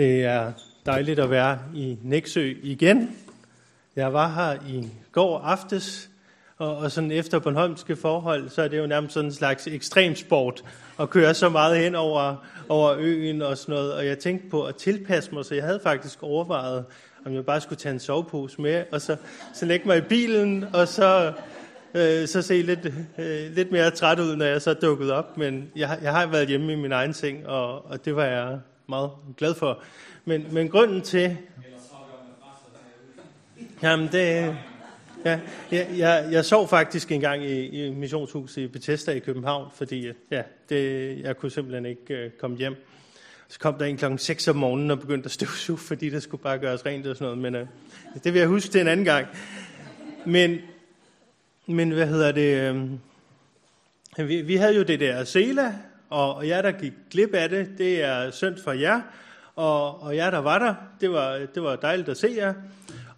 Det er dejligt at være i Næksø igen. Jeg var her i går aftes, og, og sådan efter Bornholmske forhold, så er det jo nærmest sådan en slags ekstremsport at køre så meget hen over, over øen og sådan noget. Og jeg tænkte på at tilpasse mig, så jeg havde faktisk overvejet, om jeg bare skulle tage en sovepose med, og så, så lægge mig i bilen, og så, øh, så se lidt, øh, lidt mere træt ud, når jeg så dukkede op. Men jeg, jeg har været hjemme i min egen seng, og, og det var jeg meget glad for. Men, men grunden til... Jamen, det... Ja, jeg, jeg, jeg sov faktisk en gang i, i missionshuset i Bethesda i København, fordi øh, ja, det, jeg kunne simpelthen ikke øh, komme hjem. Så kom der en klokken 6 om morgenen og begyndte at støvsuge, fordi det skulle bare gøres rent og sådan noget. Men øh, det vil jeg huske til en anden gang. Men, men hvad hedder det? Øh, vi, vi havde jo det der Sela, og, jer, der gik glip af det, det er synd for jer. Og, og jer, der var der, det var, det var dejligt at se jer.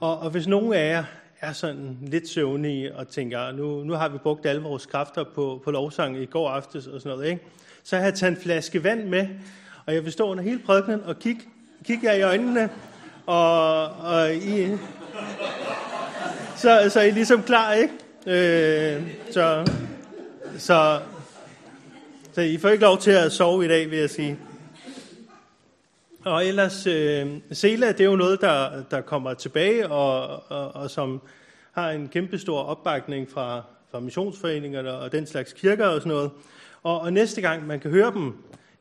Og, og hvis nogen af jer er sådan lidt søvnige og tænker, ah, nu, nu har vi brugt alle vores kræfter på, på lovsang i går aftes og sådan noget, ikke? så har jeg taget en flaske vand med, og jeg vil stå under hele prædikenen og kigge, kig jer i øjnene, og, og I, så, så er I ligesom klar, ikke? Øh, så, så, så I får ikke lov til at sove i dag, vil jeg sige. Og ellers, øh, Sela, det er jo noget, der, der kommer tilbage, og, og, og som har en kæmpestor opbakning fra, fra missionsforeningerne og den slags kirker og sådan noget. Og, og næste gang, man kan høre dem,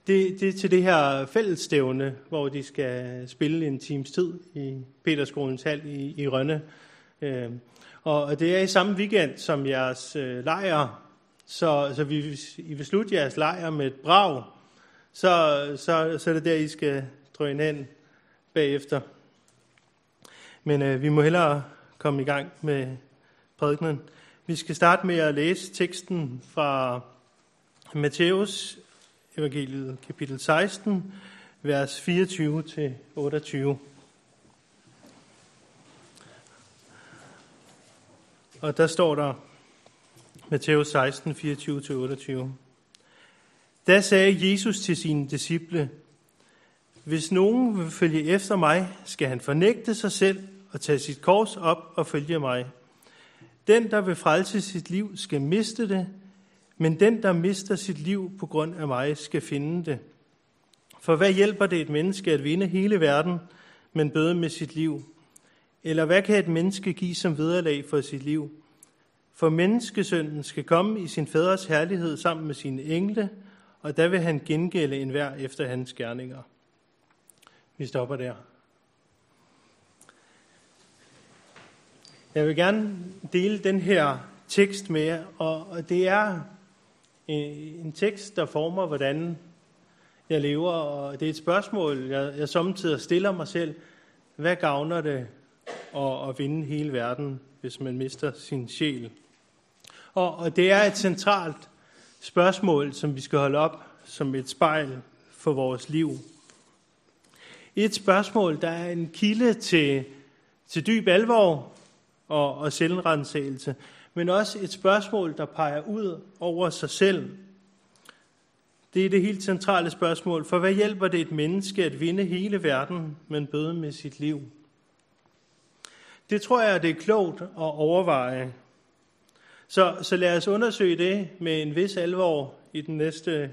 det, det er til det her fællesstævne, hvor de skal spille en times tid i Peterskolens hal i, i Rønne. Øh, og det er i samme weekend som jeres øh, lejr, så, så vi, I vil slutte jeres lejr med et brag, så, så, så er det der, I skal drøne ind bagefter. Men øh, vi må hellere komme i gang med prædikenen. Vi skal starte med at læse teksten fra Matthæus evangeliet kapitel 16, vers 24 til 28. Og der står der Matthæus 16, 24-28. Da sagde Jesus til sine disciple, hvis nogen vil følge efter mig, skal han fornægte sig selv og tage sit kors op og følge mig. Den, der vil frelse sit liv, skal miste det, men den, der mister sit liv på grund af mig, skal finde det. For hvad hjælper det et menneske at vinde hele verden, men bøde med sit liv? Eller hvad kan et menneske give som vederlag for sit liv? For menneskesønnen skal komme i sin fædres herlighed sammen med sine engle, og der vil han gengælde enhver efter hans gerninger. Vi stopper der. Jeg vil gerne dele den her tekst med jer, og det er øh, en tekst, der former, hvordan jeg lever, og det er et spørgsmål, jeg, jeg samtidig stiller mig selv. Hvad gavner det at, at vinde hele verden, hvis man mister sin sjæl? Og, og det er et centralt spørgsmål, som vi skal holde op som et spejl for vores liv. Et spørgsmål, der er en kilde til, til dyb alvor og, og selvrensagelse, men også et spørgsmål, der peger ud over sig selv. Det er det helt centrale spørgsmål, for hvad hjælper det et menneske at vinde hele verden, men bøde med sit liv? Det tror jeg, det er klogt at overveje. Så, så lad os undersøge det med en vis alvor i den næste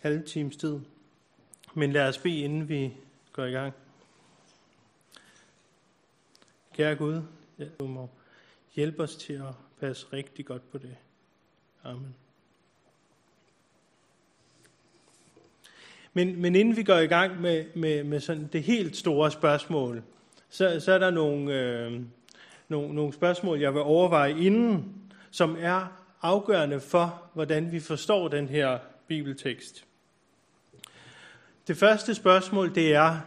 halve times tid. Men lad os bede, inden vi går i gang. Kære Gud, du må hjælpe os til at passe rigtig godt på det. Amen. Men, men inden vi går i gang med, med, med sådan det helt store spørgsmål, så, så er der nogle, øh, nogle, nogle spørgsmål, jeg vil overveje inden, som er afgørende for, hvordan vi forstår den her bibeltekst. Det første spørgsmål, det er,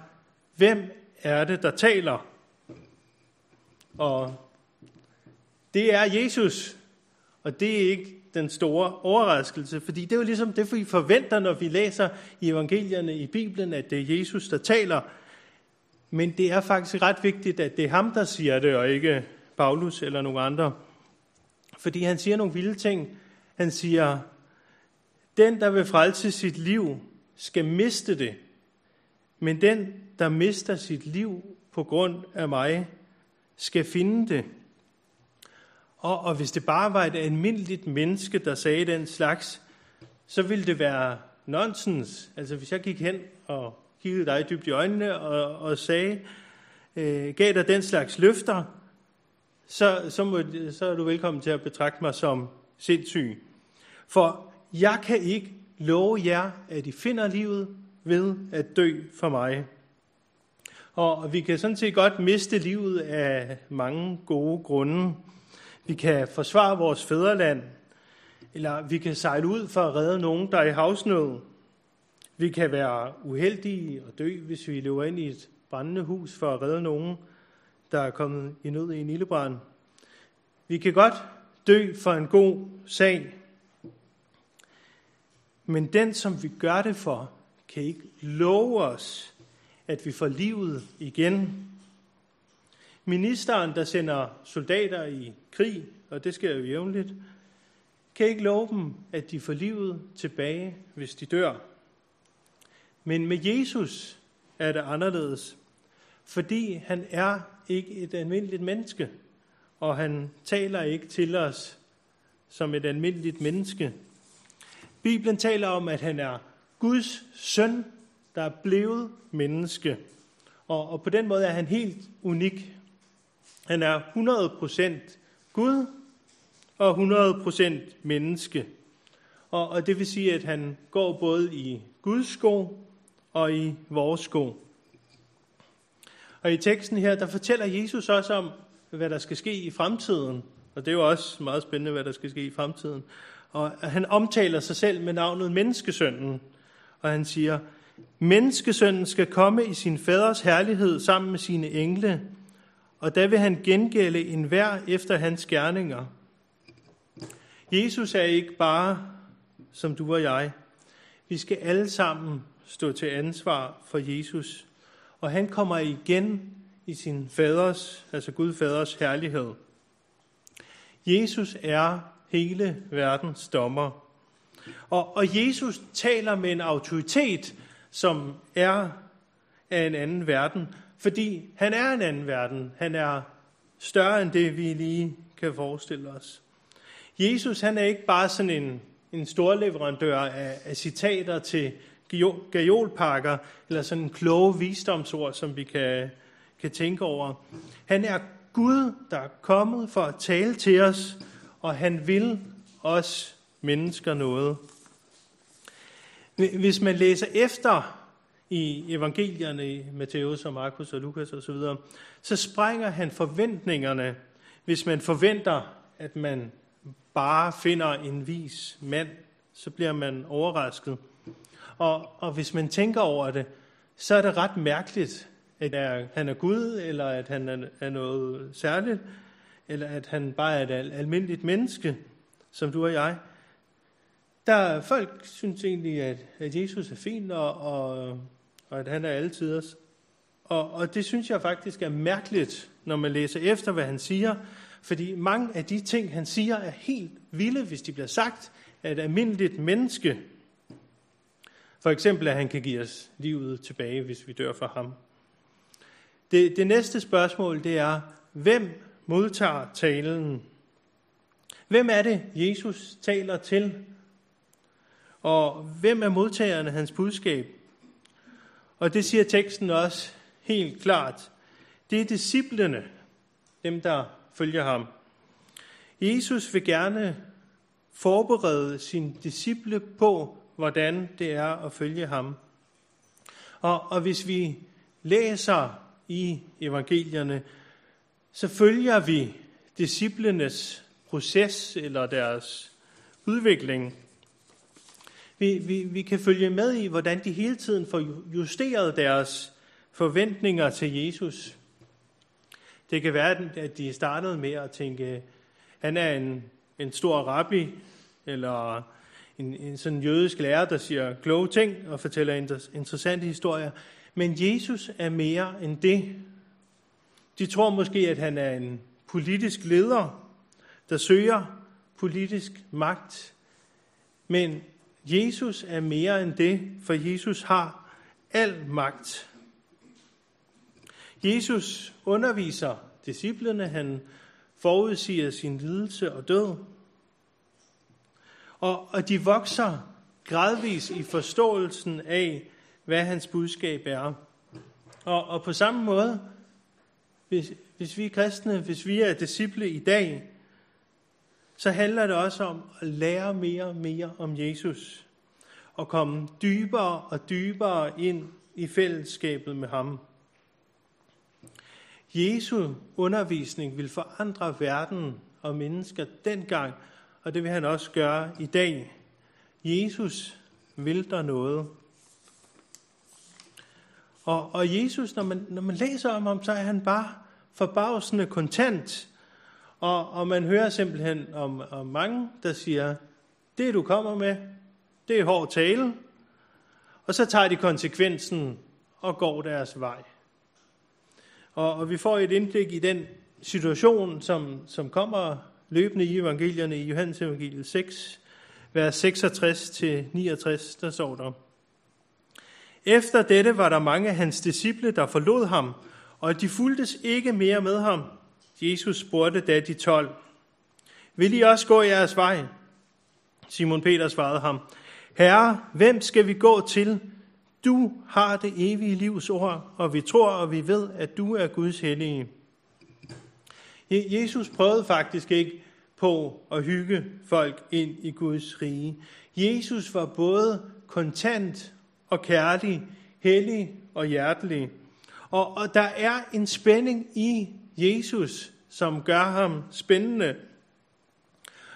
hvem er det, der taler? Og det er Jesus, og det er ikke den store overraskelse, fordi det er jo ligesom det, vi forventer, når vi læser i evangelierne i Bibelen, at det er Jesus, der taler. Men det er faktisk ret vigtigt, at det er ham, der siger det, og ikke Paulus eller nogen andre. Fordi han siger nogle vilde ting. Han siger, den, der vil frelse sit liv, skal miste det. men den, der mister sit liv på grund af mig, skal finde det. Og, og hvis det bare var et almindeligt menneske, der sagde den slags, så ville det være nonsens. Altså hvis jeg gik hen og kiggede dig dybt i øjnene og, og sagde, øh, gav dig den slags løfter, så, så, må, så er du velkommen til at betragte mig som sindssyg. For jeg kan ikke love jer, at I finder livet ved at dø for mig. Og vi kan sådan set godt miste livet af mange gode grunde. Vi kan forsvare vores fædreland, eller vi kan sejle ud for at redde nogen, der er i havsnød. Vi kan være uheldige og dø, hvis vi lever ind i et brændende hus for at redde nogen, der er kommet i nød i en ildebrand. Vi kan godt dø for en god sag, men den, som vi gør det for, kan ikke love os, at vi får livet igen. Ministeren, der sender soldater i krig, og det sker jo jævnligt, kan ikke love dem, at de får livet tilbage, hvis de dør. Men med Jesus er det anderledes, fordi han er ikke et almindeligt menneske, og han taler ikke til os som et almindeligt menneske. Bibelen taler om, at han er Guds søn, der er blevet menneske. Og, og på den måde er han helt unik. Han er 100% Gud og 100% menneske. Og, og det vil sige, at han går både i Guds sko og i vores sko. Og i teksten her, der fortæller Jesus også om, hvad der skal ske i fremtiden. Og det er jo også meget spændende, hvad der skal ske i fremtiden. Og han omtaler sig selv med navnet menneskesønnen. Og han siger, menneskesønnen skal komme i sin faders herlighed sammen med sine engle, og der vil han gengælde enhver efter hans gerninger. Jesus er ikke bare som du og jeg. Vi skal alle sammen stå til ansvar for Jesus. Og han kommer igen i sin faders, altså Gud faders herlighed. Jesus er hele verdens dommer. Og, og Jesus taler med en autoritet, som er af en anden verden, fordi han er en anden verden. Han er større end det, vi lige kan forestille os. Jesus han er ikke bare sådan en, en stor leverandør af, af citater til gajolpakker, eller sådan en kloge visdomsord, som vi kan, kan tænke over. Han er Gud, der er kommet for at tale til os, og han vil os mennesker noget. Hvis man læser efter i evangelierne i Matthæus og Markus og Lukas osv., så, videre, så sprænger han forventningerne, hvis man forventer, at man bare finder en vis mand, så bliver man overrasket. Og, og hvis man tænker over det, så er det ret mærkeligt, at han er Gud, eller at han er noget særligt, eller at han bare er et almindeligt menneske, som du og jeg. Der folk synes egentlig, at, at Jesus er fin, og, og, og at han er altid os. Og, og det synes jeg faktisk er mærkeligt, når man læser efter, hvad han siger. Fordi mange af de ting, han siger, er helt vilde, hvis de bliver sagt af et almindeligt menneske. For eksempel, at han kan give os livet tilbage, hvis vi dør for ham. Det, det næste spørgsmål, det er, hvem modtager talen? Hvem er det, Jesus taler til? Og hvem er modtagerne af hans budskab? Og det siger teksten også helt klart. Det er disciplene, dem der følger ham. Jesus vil gerne forberede sine disciple på, hvordan det er at følge ham. Og, og hvis vi læser i evangelierne, så følger vi disciplenes proces eller deres udvikling. Vi, vi, vi kan følge med i, hvordan de hele tiden får justeret deres forventninger til Jesus. Det kan være, at de startede med at tænke, han er en, en stor rabbi, eller en, en sådan jødisk lærer, der siger kloge ting og fortæller interessante historier. Men Jesus er mere end det. De tror måske, at han er en politisk leder, der søger politisk magt. Men Jesus er mere end det, for Jesus har al magt Jesus underviser disciplene, han forudsiger sin lidelse og død. Og, og de vokser gradvis i forståelsen af, hvad hans budskab er. Og, og på samme måde, hvis, hvis vi er kristne, hvis vi er disciple i dag, så handler det også om at lære mere og mere om Jesus. Og komme dybere og dybere ind i fællesskabet med ham. Jesu undervisning vil forandre verden og mennesker dengang, og det vil han også gøre i dag. Jesus vil der noget. Og, og Jesus, når man, når man læser om ham, så er han bare forbavsende kontant. Og, og man hører simpelthen om, om mange, der siger, det du kommer med, det er hård tale. Og så tager de konsekvensen og går deres vej. Og, og vi får et indblik i den situation, som, som kommer løbende i evangelierne i Johannes evangeliet 6, vers 66-69, der står der. Efter dette var der mange af hans disciple, der forlod ham, og de fuldtes ikke mere med ham. Jesus spurgte da de tolv, vil I også gå jeres vej? Simon Peter svarede ham, Herre, hvem skal vi gå til? Du har det evige livs ord, og vi tror og vi ved, at du er Guds hellige. Jesus prøvede faktisk ikke på at hygge folk ind i Guds rige. Jesus var både kontant og kærlig, hellig og hjertelig. Og, og der er en spænding i Jesus, som gør ham spændende.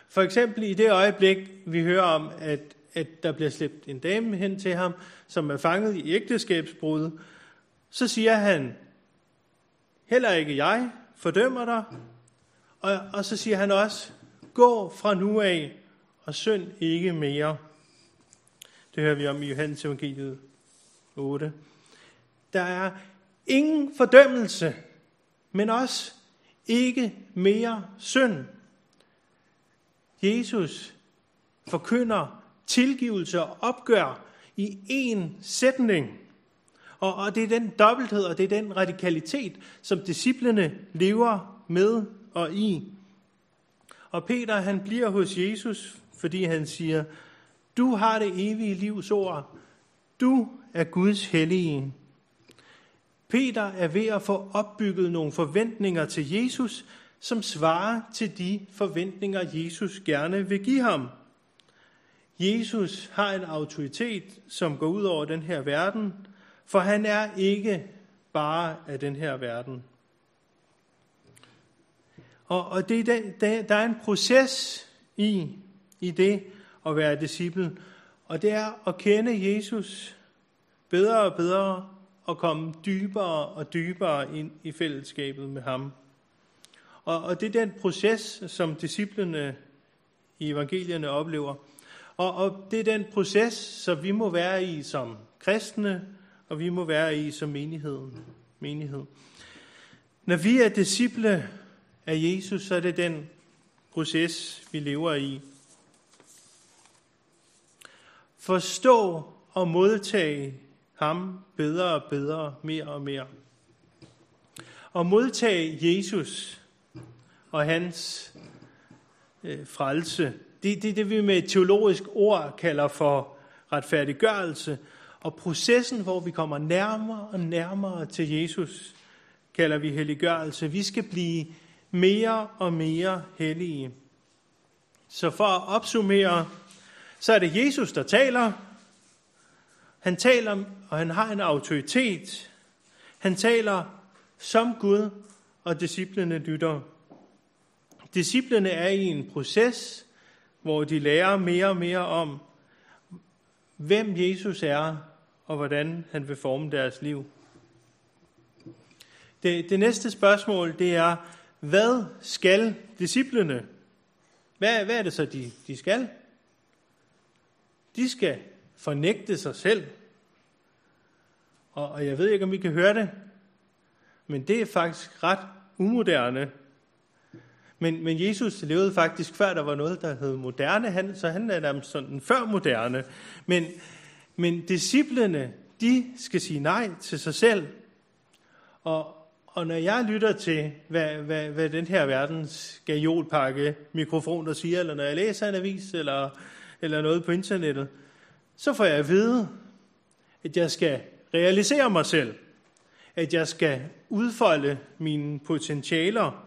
For eksempel i det øjeblik, vi hører om, at, at der bliver slæbt en dame hen til ham, som er fanget i ægteskabsbrud, så siger han, heller ikke jeg fordømmer dig. Og, og så siger han også, gå fra nu af og synd ikke mere. Det hører vi om i Johannes evangeliet 8. Der er ingen fordømmelse, men også ikke mere synd. Jesus forkynder tilgivelse og opgør i én sætning. Og, og det er den dobbelthed, og det er den radikalitet, som disciplene lever med og i. Og Peter han bliver hos Jesus, fordi han siger, du har det evige livs ord. Du er Guds hellige. Peter er ved at få opbygget nogle forventninger til Jesus, som svarer til de forventninger, Jesus gerne vil give ham. Jesus har en autoritet, som går ud over den her verden, for han er ikke bare af den her verden. Og, og det, der, der er en proces i, i det at være disciple, og det er at kende Jesus bedre og bedre og komme dybere og dybere ind i fællesskabet med ham. Og, og det er den proces, som disciplene i evangelierne oplever. Og, og det er den proces, som vi må være i som kristne, og vi må være i som menigheden. menighed. Når vi er disciple af Jesus, så er det den proces, vi lever i. Forstå og modtage ham bedre og bedre, mere og mere. Og modtage Jesus og hans øh, frelse. Det er det, det, vi med et teologisk ord kalder for retfærdiggørelse. Og processen, hvor vi kommer nærmere og nærmere til Jesus, kalder vi helliggørelse. Vi skal blive mere og mere hellige. Så for at opsummere, så er det Jesus, der taler. Han taler, og han har en autoritet. Han taler som Gud, og disciplene lytter. Disciplene er i en proces, hvor de lærer mere og mere om, hvem Jesus er, og hvordan han vil forme deres liv. Det, det næste spørgsmål, det er, hvad skal disciplene? Hvad, hvad er det så, de, de skal? De skal fornægte sig selv. Og, og jeg ved ikke, om I kan høre det, men det er faktisk ret umoderne. Men, men Jesus levede faktisk før der var noget, der hed moderne, han, så han er nærmest sådan før moderne. Men, men disciplene, de skal sige nej til sig selv. Og, og når jeg lytter til, hvad, hvad, hvad den her verdens gajolpakke mikrofoner siger, eller når jeg læser en avis, eller, eller noget på internettet, så får jeg at vide, at jeg skal realisere mig selv, at jeg skal udfolde mine potentialer,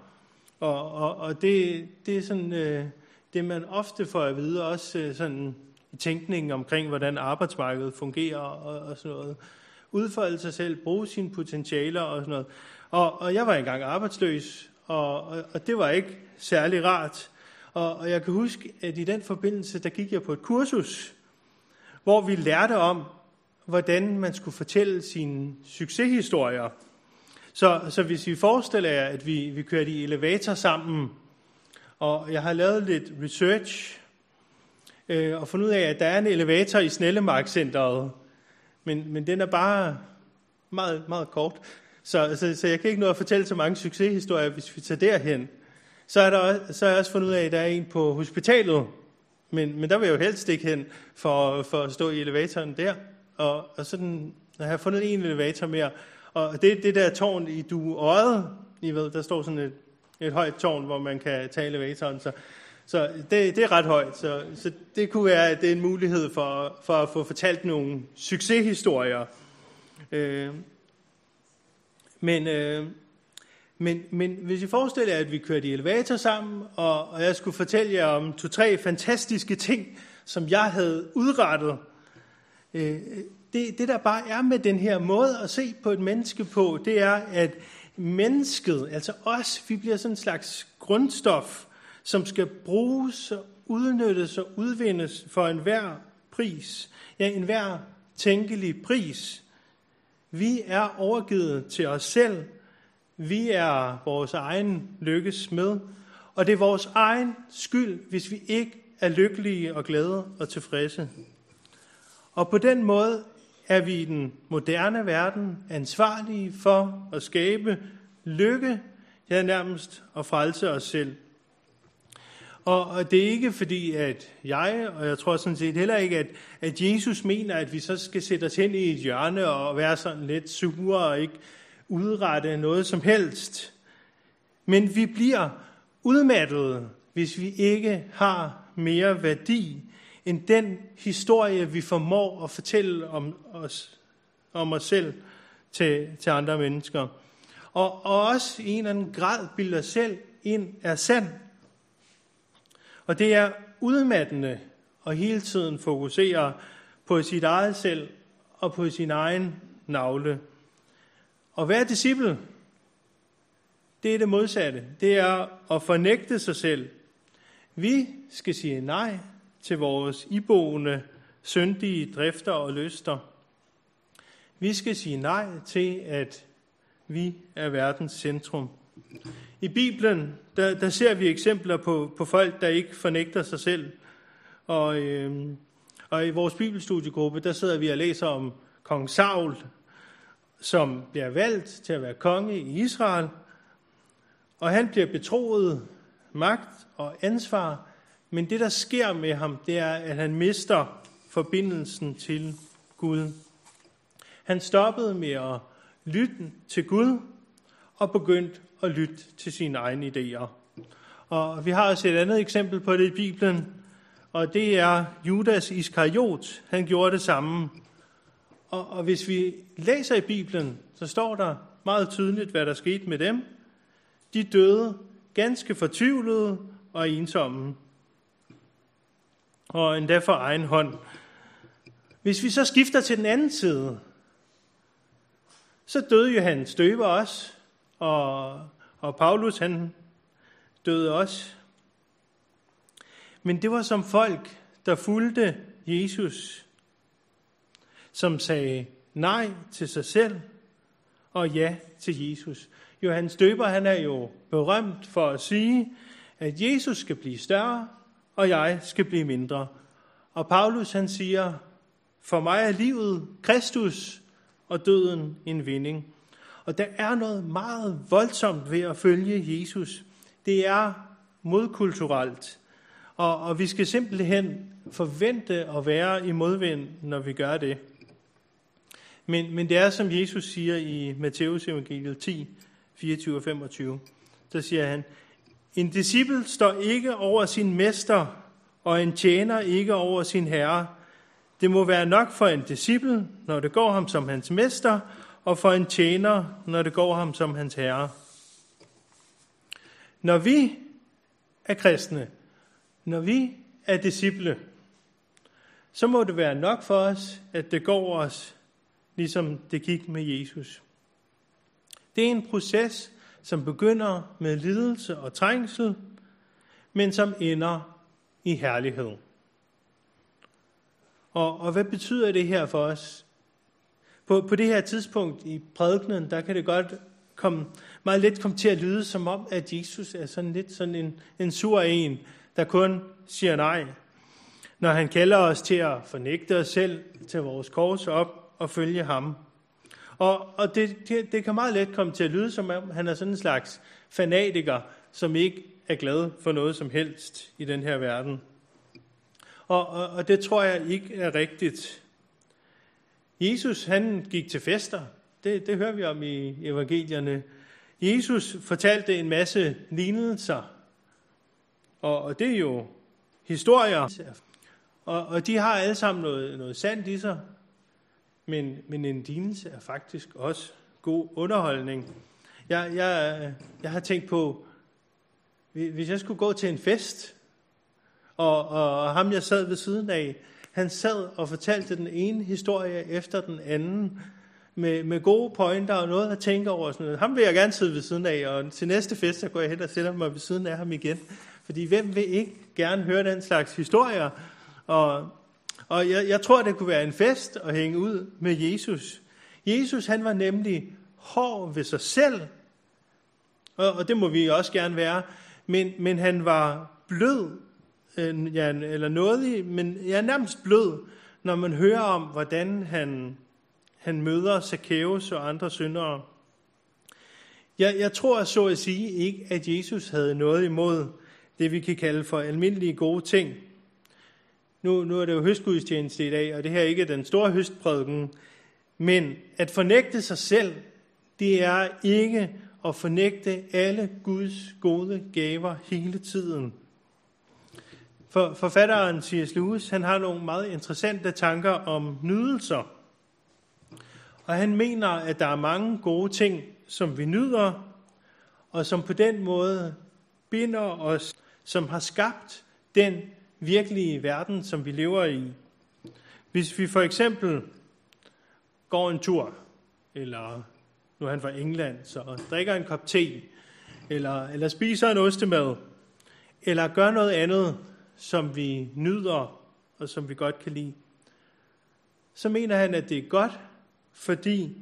og, og, og det, det er sådan, øh, det man ofte får at vide, også øh, sådan i tænkningen omkring, hvordan arbejdsmarkedet fungerer og, og sådan noget. Udfolde sig selv, bruge sine potentialer og sådan noget. Og, og jeg var engang arbejdsløs, og, og, og det var ikke særlig rart. Og, og jeg kan huske, at i den forbindelse, der gik jeg på et kursus, hvor vi lærte om, hvordan man skulle fortælle sine succeshistorier. Så, så hvis vi forestiller jer, at vi, vi kørte i elevator sammen, og jeg har lavet lidt research, øh, og fundet ud af, at der er en elevator i Snellemarkcenteret, men, men den er bare meget, meget kort. Så, så, så jeg kan ikke nå at fortælle så mange succeshistorier, hvis vi tager derhen. Så er, der, så har jeg også fundet ud af, at der er en på hospitalet, men, men der vil jeg jo helst ikke hen for, for at stå i elevatoren der. Og, og sådan jeg har jeg fundet en elevator mere. Og det, det der tårn i du øjet, I ved, der står sådan et, et højt tårn, hvor man kan tage elevatoren. Så, så det, det er ret højt. Så, så det kunne være, at det er en mulighed for, for at få fortalt nogle succeshistorier. Øh, men, øh, men, men hvis I forestiller jer, at vi kørte i elevator sammen, og, og jeg skulle fortælle jer om to-tre fantastiske ting, som jeg havde udrettet. Øh, det, det der bare er med den her måde at se på et menneske på, det er, at mennesket, altså os, vi bliver sådan en slags grundstof, som skal bruges og udnyttes og udvindes for enhver pris. Ja, enhver tænkelig pris. Vi er overgivet til os selv. Vi er vores egen lykkes med. Og det er vores egen skyld, hvis vi ikke er lykkelige og glade og tilfredse. Og på den måde er vi i den moderne verden ansvarlige for at skabe lykke, ja nærmest at frelse os selv. Og, og det er ikke fordi, at jeg, og jeg tror sådan set heller ikke, at, at Jesus mener, at vi så skal sætte os hen i et hjørne og være sådan lidt sure og ikke udrette noget som helst. Men vi bliver udmattede, hvis vi ikke har mere værdi end den historie, vi formår at fortælle om os, om os selv til, til andre mennesker. Og, og også i en eller anden grad bilder selv ind er sand. Og det er udmattende at hele tiden fokusere på sit eget selv og på sin egen navle. Og være disciple, det er det modsatte. Det er at fornægte sig selv. Vi skal sige nej til vores iboende, syndige drifter og lyster. Vi skal sige nej til, at vi er verdens centrum. I Bibelen, der, der ser vi eksempler på, på folk, der ikke fornægter sig selv. Og, øh, og i vores bibelstudiegruppe, der sidder vi og læser om kong Saul, som bliver valgt til at være konge i Israel. Og han bliver betroet magt og ansvar, men det, der sker med ham, det er, at han mister forbindelsen til Gud. Han stoppede med at lytte til Gud og begyndte at lytte til sine egne idéer. Og vi har også et andet eksempel på det i Bibelen, og det er Judas Iskariot. Han gjorde det samme. Og, og hvis vi læser i Bibelen, så står der meget tydeligt, hvad der skete med dem. De døde ganske fortvivlede og ensomme og endda for egen hånd. Hvis vi så skifter til den anden side, så døde Johannes døber også, og, og Paulus han døde også. Men det var som folk, der fulgte Jesus, som sagde nej til sig selv og ja til Jesus. Johannes Døber han er jo berømt for at sige, at Jesus skal blive større, og jeg skal blive mindre. Og Paulus han siger, for mig er livet Kristus, og døden en vinding. Og der er noget meget voldsomt ved at følge Jesus. Det er modkulturelt. Og, og vi skal simpelthen forvente at være i modvind, når vi gør det. Men, men det er, som Jesus siger i Matteus evangeliet 10, 24 og 25. Så siger han, en disciple står ikke over sin mester, og en tjener ikke over sin herre. Det må være nok for en disciple, når det går ham som hans mester, og for en tjener, når det går ham som hans herre. Når vi er kristne, når vi er disciple, så må det være nok for os, at det går os, ligesom det gik med Jesus. Det er en proces, som begynder med lidelse og trængsel, men som ender i herlighed. Og, og hvad betyder det her for os? På, på det her tidspunkt i prædikenen, der kan det godt komme, meget let komme til at lyde som om, at Jesus er sådan lidt sådan en, en sur en, der kun siger nej. Når han kalder os til at fornægte os selv til vores kors op og følge ham. Og, og det, det, det kan meget let komme til at lyde som om, han er sådan en slags fanatiker, som ikke er glad for noget som helst i den her verden. Og, og, og det tror jeg ikke er rigtigt. Jesus, han gik til fester. Det, det hører vi om i evangelierne. Jesus fortalte en masse lignelser. Og, og det er jo historier. Og, og de har alle sammen noget, noget sandt i sig. Men, men en lignelse er faktisk også god underholdning. Jeg, jeg, jeg har tænkt på, hvis jeg skulle gå til en fest, og, og ham jeg sad ved siden af, han sad og fortalte den ene historie efter den anden, med, med gode pointer og noget at tænke over. Sådan noget. Ham vil jeg gerne sidde ved siden af, og til næste fest, så går jeg hen og sætter mig ved siden af ham igen. Fordi hvem vil ikke gerne høre den slags historier? Og, og jeg, jeg tror, det kunne være en fest at hænge ud med Jesus. Jesus, han var nemlig hård ved sig selv, og, og det må vi også gerne være, men, men han var blød, øh, ja, eller nådig, men ja, nærmest blød, når man hører om, hvordan han, han møder Zacchaeus og andre syndere. Jeg, jeg tror så at sige ikke, at Jesus havde noget imod det, vi kan kalde for almindelige gode ting. Nu, nu er det jo høstgudstjeneste i dag, og det her er ikke den store høstprædiken, men at fornægte sig selv, det er ikke at fornægte alle Guds gode gaver hele tiden. For forfatteren C.S. Lewis, han har nogle meget interessante tanker om nydelser. Og han mener, at der er mange gode ting, som vi nyder, og som på den måde binder os, som har skabt den virkelige verden, som vi lever i. Hvis vi for eksempel går en tur, eller nu er han fra England, så drikker en kop te, eller, eller spiser en ostemad, eller gør noget andet, som vi nyder, og som vi godt kan lide, så mener han, at det er godt, fordi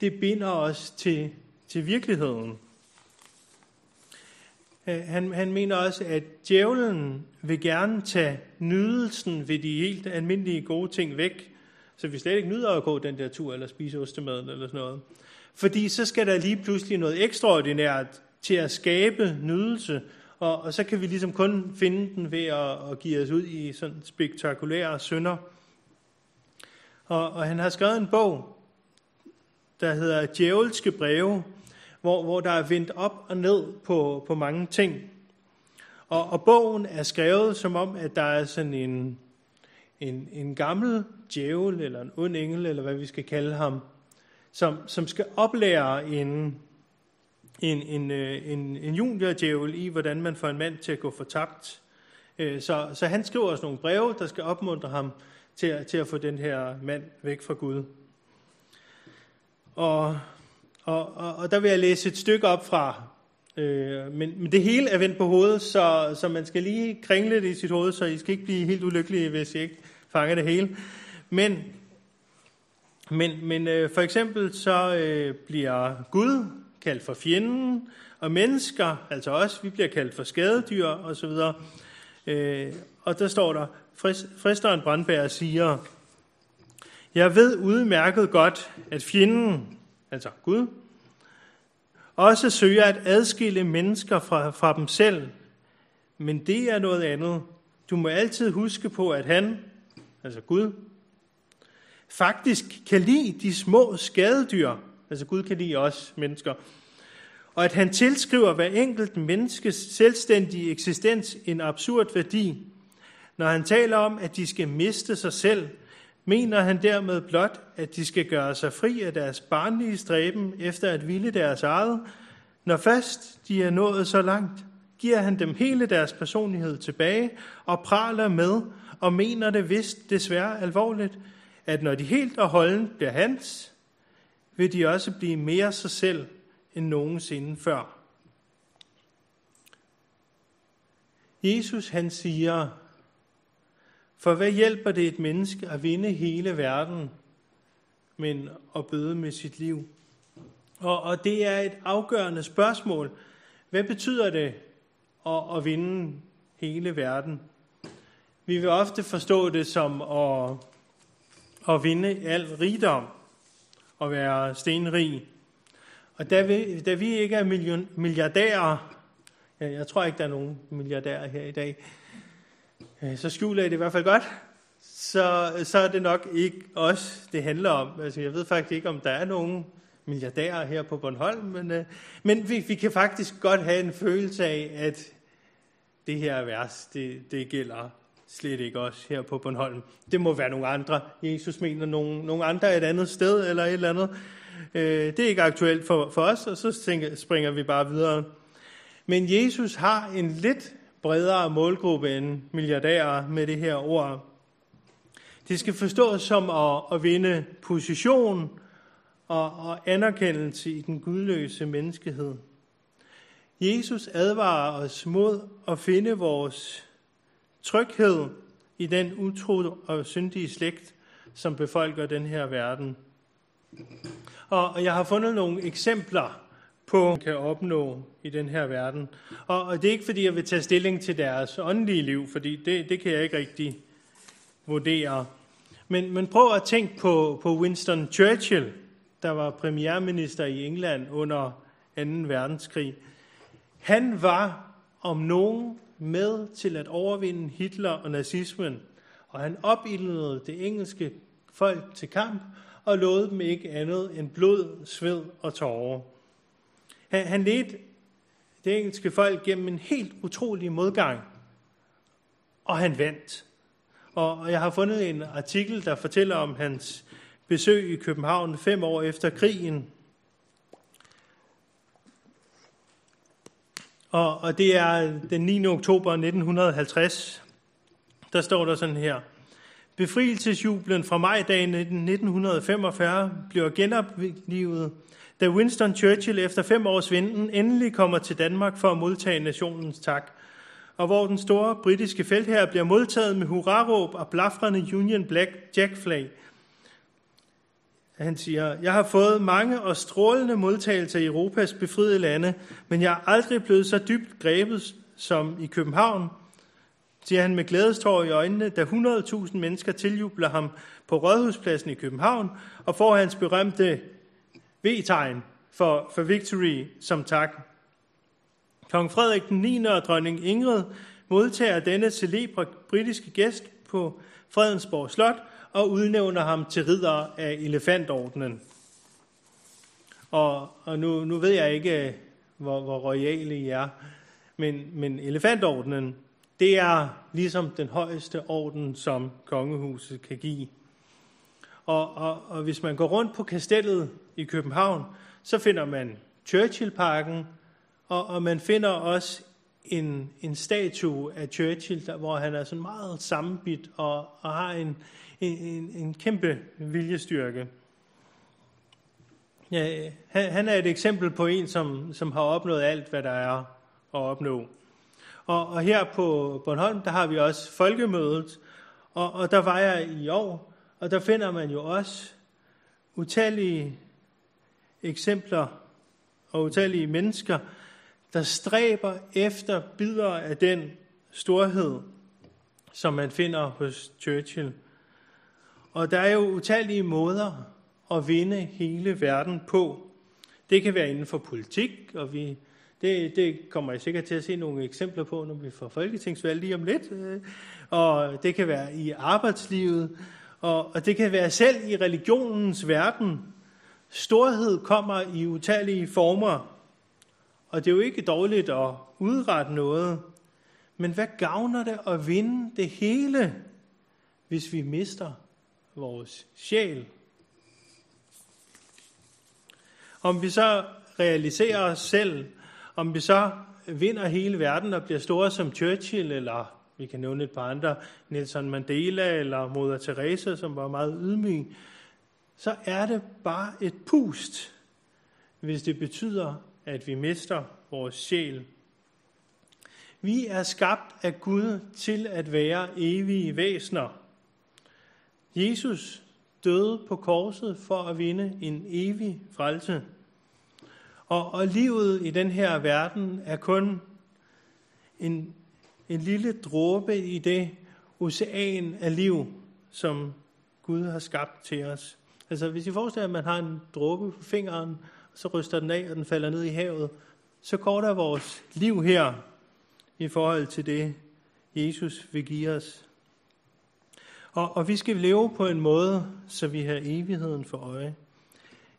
det binder os til, til virkeligheden. Øh, han, han mener også, at djævlen vil gerne tage nydelsen ved de helt almindelige gode ting væk, så vi slet ikke nyder at gå den der tur, eller spise ostemaden, eller sådan noget. Fordi så skal der lige pludselig noget ekstraordinært til at skabe nydelse, og, og så kan vi ligesom kun finde den ved at, at give os ud i sådan spektakulære synder. Og, og han har skrevet en bog, der hedder Djævelske breve, hvor, hvor der er vendt op og ned på, på mange ting. Og, og bogen er skrevet som om, at der er sådan en, en, en gammel djævel, eller en ond engel, eller hvad vi skal kalde ham, som, som skal oplære en, en, en, øh, en, en juniordjævel i, hvordan man får en mand til at gå fortabt. Øh, så, så han skriver også nogle breve, der skal opmuntre ham til, til at få den her mand væk fra Gud. Og, og, og, og der vil jeg læse et stykke op fra, øh, men, men det hele er vendt på hovedet, så, så man skal lige kringle det i sit hoved, så I skal ikke blive helt ulykkelige, hvis I ikke fanger det hele. Men men, men øh, for eksempel så øh, bliver Gud kaldt for fjenden, og mennesker, altså os, vi bliver kaldt for skadedyr osv. Øh, og der står der, fristeren Brandberg siger, jeg ved udmærket godt, at fjenden, altså Gud, også søger at adskille mennesker fra, fra dem selv, men det er noget andet. Du må altid huske på, at han, altså Gud, faktisk kan lide de små skadedyr. Altså Gud kan lide os mennesker. og at han tilskriver hver enkelt menneskes selvstændige eksistens en absurd værdi. Når han taler om, at de skal miste sig selv, mener han dermed blot, at de skal gøre sig fri af deres barnlige stræben efter at ville deres eget. Når først de er nået så langt, giver han dem hele deres personlighed tilbage og praler med og mener det vist desværre alvorligt, at når de helt og holdent bliver hans, vil de også blive mere sig selv end nogensinde før. Jesus han siger, for hvad hjælper det et menneske at vinde hele verden, men at bøde med sit liv? Og, og det er et afgørende spørgsmål. Hvad betyder det at, at vinde hele verden? Vi vil ofte forstå det som at, at vinde al rigdom og være stenrig. Og da vi, da vi ikke er million, milliardærer, jeg, jeg tror ikke, der er nogen milliardærer her i dag, Øh, så skjuler I det i hvert fald godt, så, så er det nok ikke os, det handler om. Altså, jeg ved faktisk ikke, om der er nogen milliardærer her på Bornholm, men, øh, men vi, vi kan faktisk godt have en følelse af, at det her vers, det, det gælder slet ikke os her på Bornholm. Det må være nogle andre. Jesus mener nogle, nogle andre et andet sted eller et eller andet. Øh, det er ikke aktuelt for, for os, og så tænker, springer vi bare videre. Men Jesus har en lidt bredere målgruppe end milliardærer med det her ord. Det skal forstås som at, at vinde position og, og anerkendelse i den gudløse menneskehed. Jesus advarer os mod at finde vores tryghed i den utro og syndige slægt, som befolker den her verden. Og jeg har fundet nogle eksempler på, kan opnå i den her verden. Og, og det er ikke, fordi jeg vil tage stilling til deres åndelige liv, fordi det, det kan jeg ikke rigtig vurdere. Men, men prøv at tænke på, på Winston Churchill, der var premierminister i England under 2. verdenskrig. Han var om nogen med til at overvinde Hitler og nazismen, og han opildnede det engelske folk til kamp og lovede dem ikke andet end blod, sved og tårer. Han, han ledte det engelske folk gennem en helt utrolig modgang, og han vandt. Og jeg har fundet en artikel, der fortæller om hans besøg i København fem år efter krigen. Og, og det er den 9. oktober 1950. Der står der sådan her. Befrielsesjublen fra majdagen 1945 bliver genoplivet, da Winston Churchill efter fem års vinden endelig kommer til Danmark for at modtage nationens tak, og hvor den store britiske feltherre bliver modtaget med hurraråb og blafrende Union Black Jack Flag. Han siger, jeg har fået mange og strålende modtagelser i Europas befriede lande, men jeg er aldrig blevet så dybt grebet som i København – siger han med glædestår i øjnene, da 100.000 mennesker tiljubler ham på Rådhuspladsen i København og får hans berømte V-tegn for, for victory som tak. Kong Frederik den 9. og dronning Ingrid modtager denne celebre britiske gæst på Fredensborg Slot og udnævner ham til ridder af elefantordenen. Og, og nu, nu ved jeg ikke, hvor, hvor royale I er, men, men elefantordenen, det er ligesom den højeste orden, som kongehuset kan give. Og, og, og hvis man går rundt på kastellet i København, så finder man Churchill-parken, og, og man finder også en, en statue af Churchill, der, hvor han er sådan meget sammenbit og, og har en, en, en, en kæmpe viljestyrke. Ja, han, han er et eksempel på en, som, som har opnået alt, hvad der er at opnå. Og, og her på Bornholm, der har vi også folkemødet, og, og der var jeg i år, og der finder man jo også utallige eksempler og utallige mennesker, der stræber efter bidder af den storhed, som man finder hos Churchill. Og der er jo utallige måder at vinde hele verden på. Det kan være inden for politik, og vi det, det kommer jeg sikkert til at se nogle eksempler på, når vi får folketingsvalg lige om lidt. Og det kan være i arbejdslivet, og, og det kan være selv i religionens verden. Storhed kommer i utallige former. Og det er jo ikke dårligt at udrette noget, men hvad gavner det at vinde det hele, hvis vi mister vores sjæl? Om vi så realiserer os selv, om vi så vinder hele verden og bliver store som Churchill, eller vi kan nævne et par andre, Nelson Mandela eller Moder Teresa, som var meget ydmyg, så er det bare et pust, hvis det betyder, at vi mister vores sjæl. Vi er skabt af Gud til at være evige væsener. Jesus døde på korset for at vinde en evig frelse. Og, og livet i den her verden er kun en, en lille dråbe i det ocean af liv, som Gud har skabt til os. Altså hvis I forestiller, at man har en dråbe på fingeren, så ryster den af, og den falder ned i havet, så går der vores liv her i forhold til det, Jesus vil give os. Og, og vi skal leve på en måde, så vi har evigheden for øje.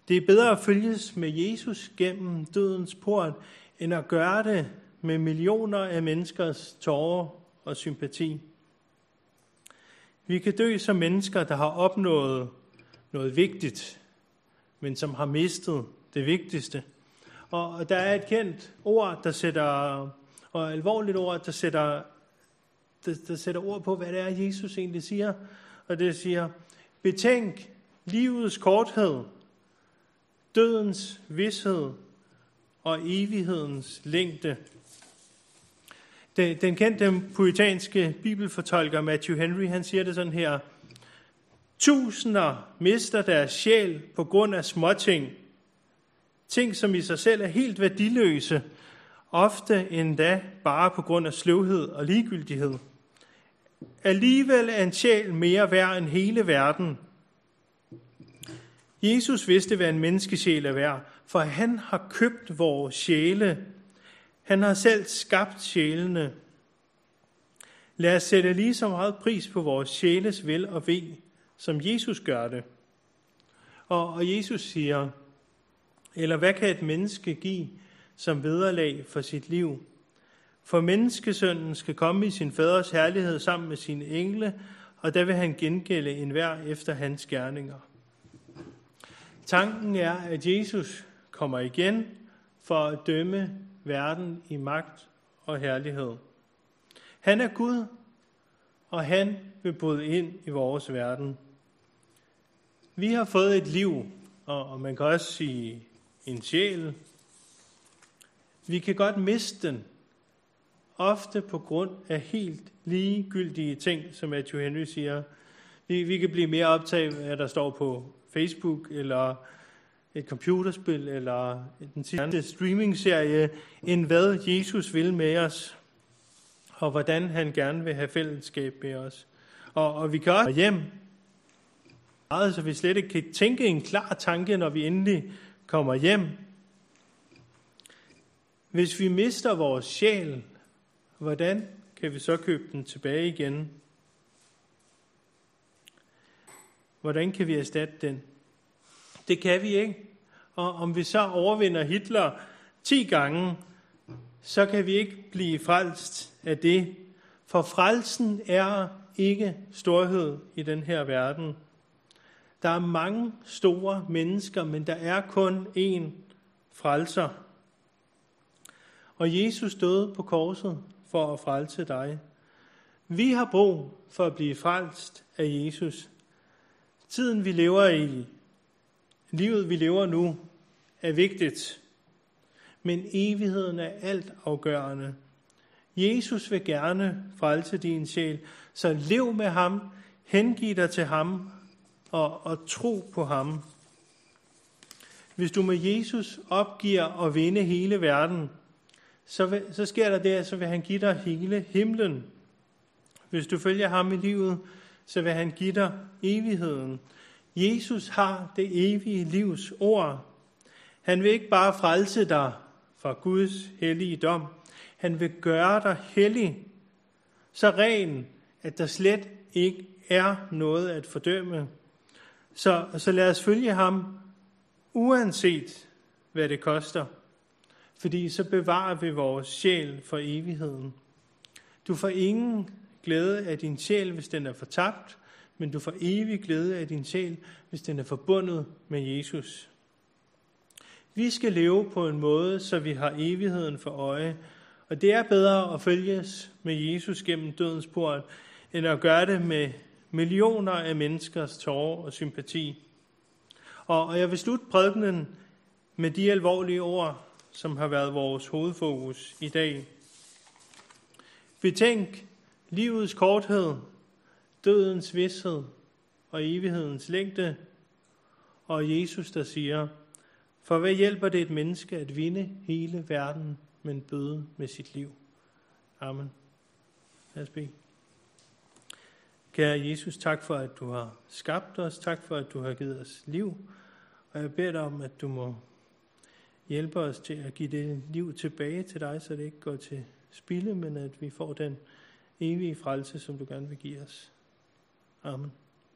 Det er bedre at følges med Jesus gennem dødens port, end at gøre det med millioner af menneskers tårer og sympati. Vi kan dø som mennesker, der har opnået noget vigtigt, men som har mistet det vigtigste. Og der er et kendt ord, der sætter, og alvorligt ord, der sætter, der, der sætter ord på, hvad det er, Jesus egentlig siger. Og det siger, betænk livets korthed, dødens vidshed og evighedens længde. Den, den kendte puritanske bibelfortolker Matthew Henry, han siger det sådan her. Tusinder mister deres sjæl på grund af småting. Ting, som i sig selv er helt værdiløse, ofte endda bare på grund af sløvhed og ligegyldighed. Alligevel er en sjæl mere værd end hele verden – Jesus vidste, hvad en menneskesjæl er værd, for han har købt vores sjæle. Han har selv skabt sjælene. Lad os sætte lige så meget pris på vores sjæles vel og ved, som Jesus gør det. Og, og Jesus siger, eller hvad kan et menneske give som vederlag for sit liv? For menneskesønnen skal komme i sin faders herlighed sammen med sine engle, og der vil han gengælde enhver efter hans gerninger. Tanken er, at Jesus kommer igen for at dømme verden i magt og herlighed. Han er Gud, og han vil bryde ind i vores verden. Vi har fået et liv, og man kan også sige en sjæl. Vi kan godt miste den, ofte på grund af helt ligegyldige ting, som Matthew Henry siger. Vi, vi kan blive mere optaget af, hvad der står på Facebook, eller et computerspil, eller den sidste streaming-serie, end hvad Jesus vil med os, og hvordan han gerne vil have fællesskab med os. Og, og vi kan også hjem, så vi slet ikke kan tænke en klar tanke, når vi endelig kommer hjem. Hvis vi mister vores sjæl, hvordan kan vi så købe den tilbage igen? Hvordan kan vi erstatte den? Det kan vi ikke. Og om vi så overvinder Hitler 10 gange, så kan vi ikke blive frelst af det. For frelsen er ikke storhed i den her verden. Der er mange store mennesker, men der er kun én frelser. Og Jesus døde på korset for at frelse dig. Vi har brug for at blive frelst af Jesus. Tiden vi lever i, livet vi lever nu, er vigtigt, men evigheden er alt afgørende. Jesus vil gerne frelse din sjæl, så lev med ham, hengiv dig til ham og, og tro på ham. Hvis du med Jesus opgiver at vinde hele verden, så, vil, så sker der det, så vil han give dig hele himlen. Hvis du følger ham i livet, så vil han give dig evigheden. Jesus har det evige livs ord. Han vil ikke bare frelse dig fra Guds hellige dom. Han vil gøre dig hellig, så ren, at der slet ikke er noget at fordømme. Så, så lad os følge ham, uanset hvad det koster. fordi så bevarer vi vores sjæl for evigheden. Du får ingen glæde af din sjæl, hvis den er fortabt, men du får evig glæde af din sjæl, hvis den er forbundet med Jesus. Vi skal leve på en måde, så vi har evigheden for øje, og det er bedre at følges med Jesus gennem dødens port, end at gøre det med millioner af menneskers tårer og sympati. Og jeg vil slutte prædikenen med de alvorlige ord, som har været vores hovedfokus i dag. Betænk livets korthed, dødens vidshed og evighedens længde, og Jesus, der siger, for hvad hjælper det et menneske at vinde hele verden, men bøde med sit liv? Amen. Lad os bede. Kære Jesus, tak for, at du har skabt os. Tak for, at du har givet os liv. Og jeg beder dig om, at du må hjælpe os til at give det liv tilbage til dig, så det ikke går til spilde, men at vi får den evige frelse, som du gerne vil give os. Amen.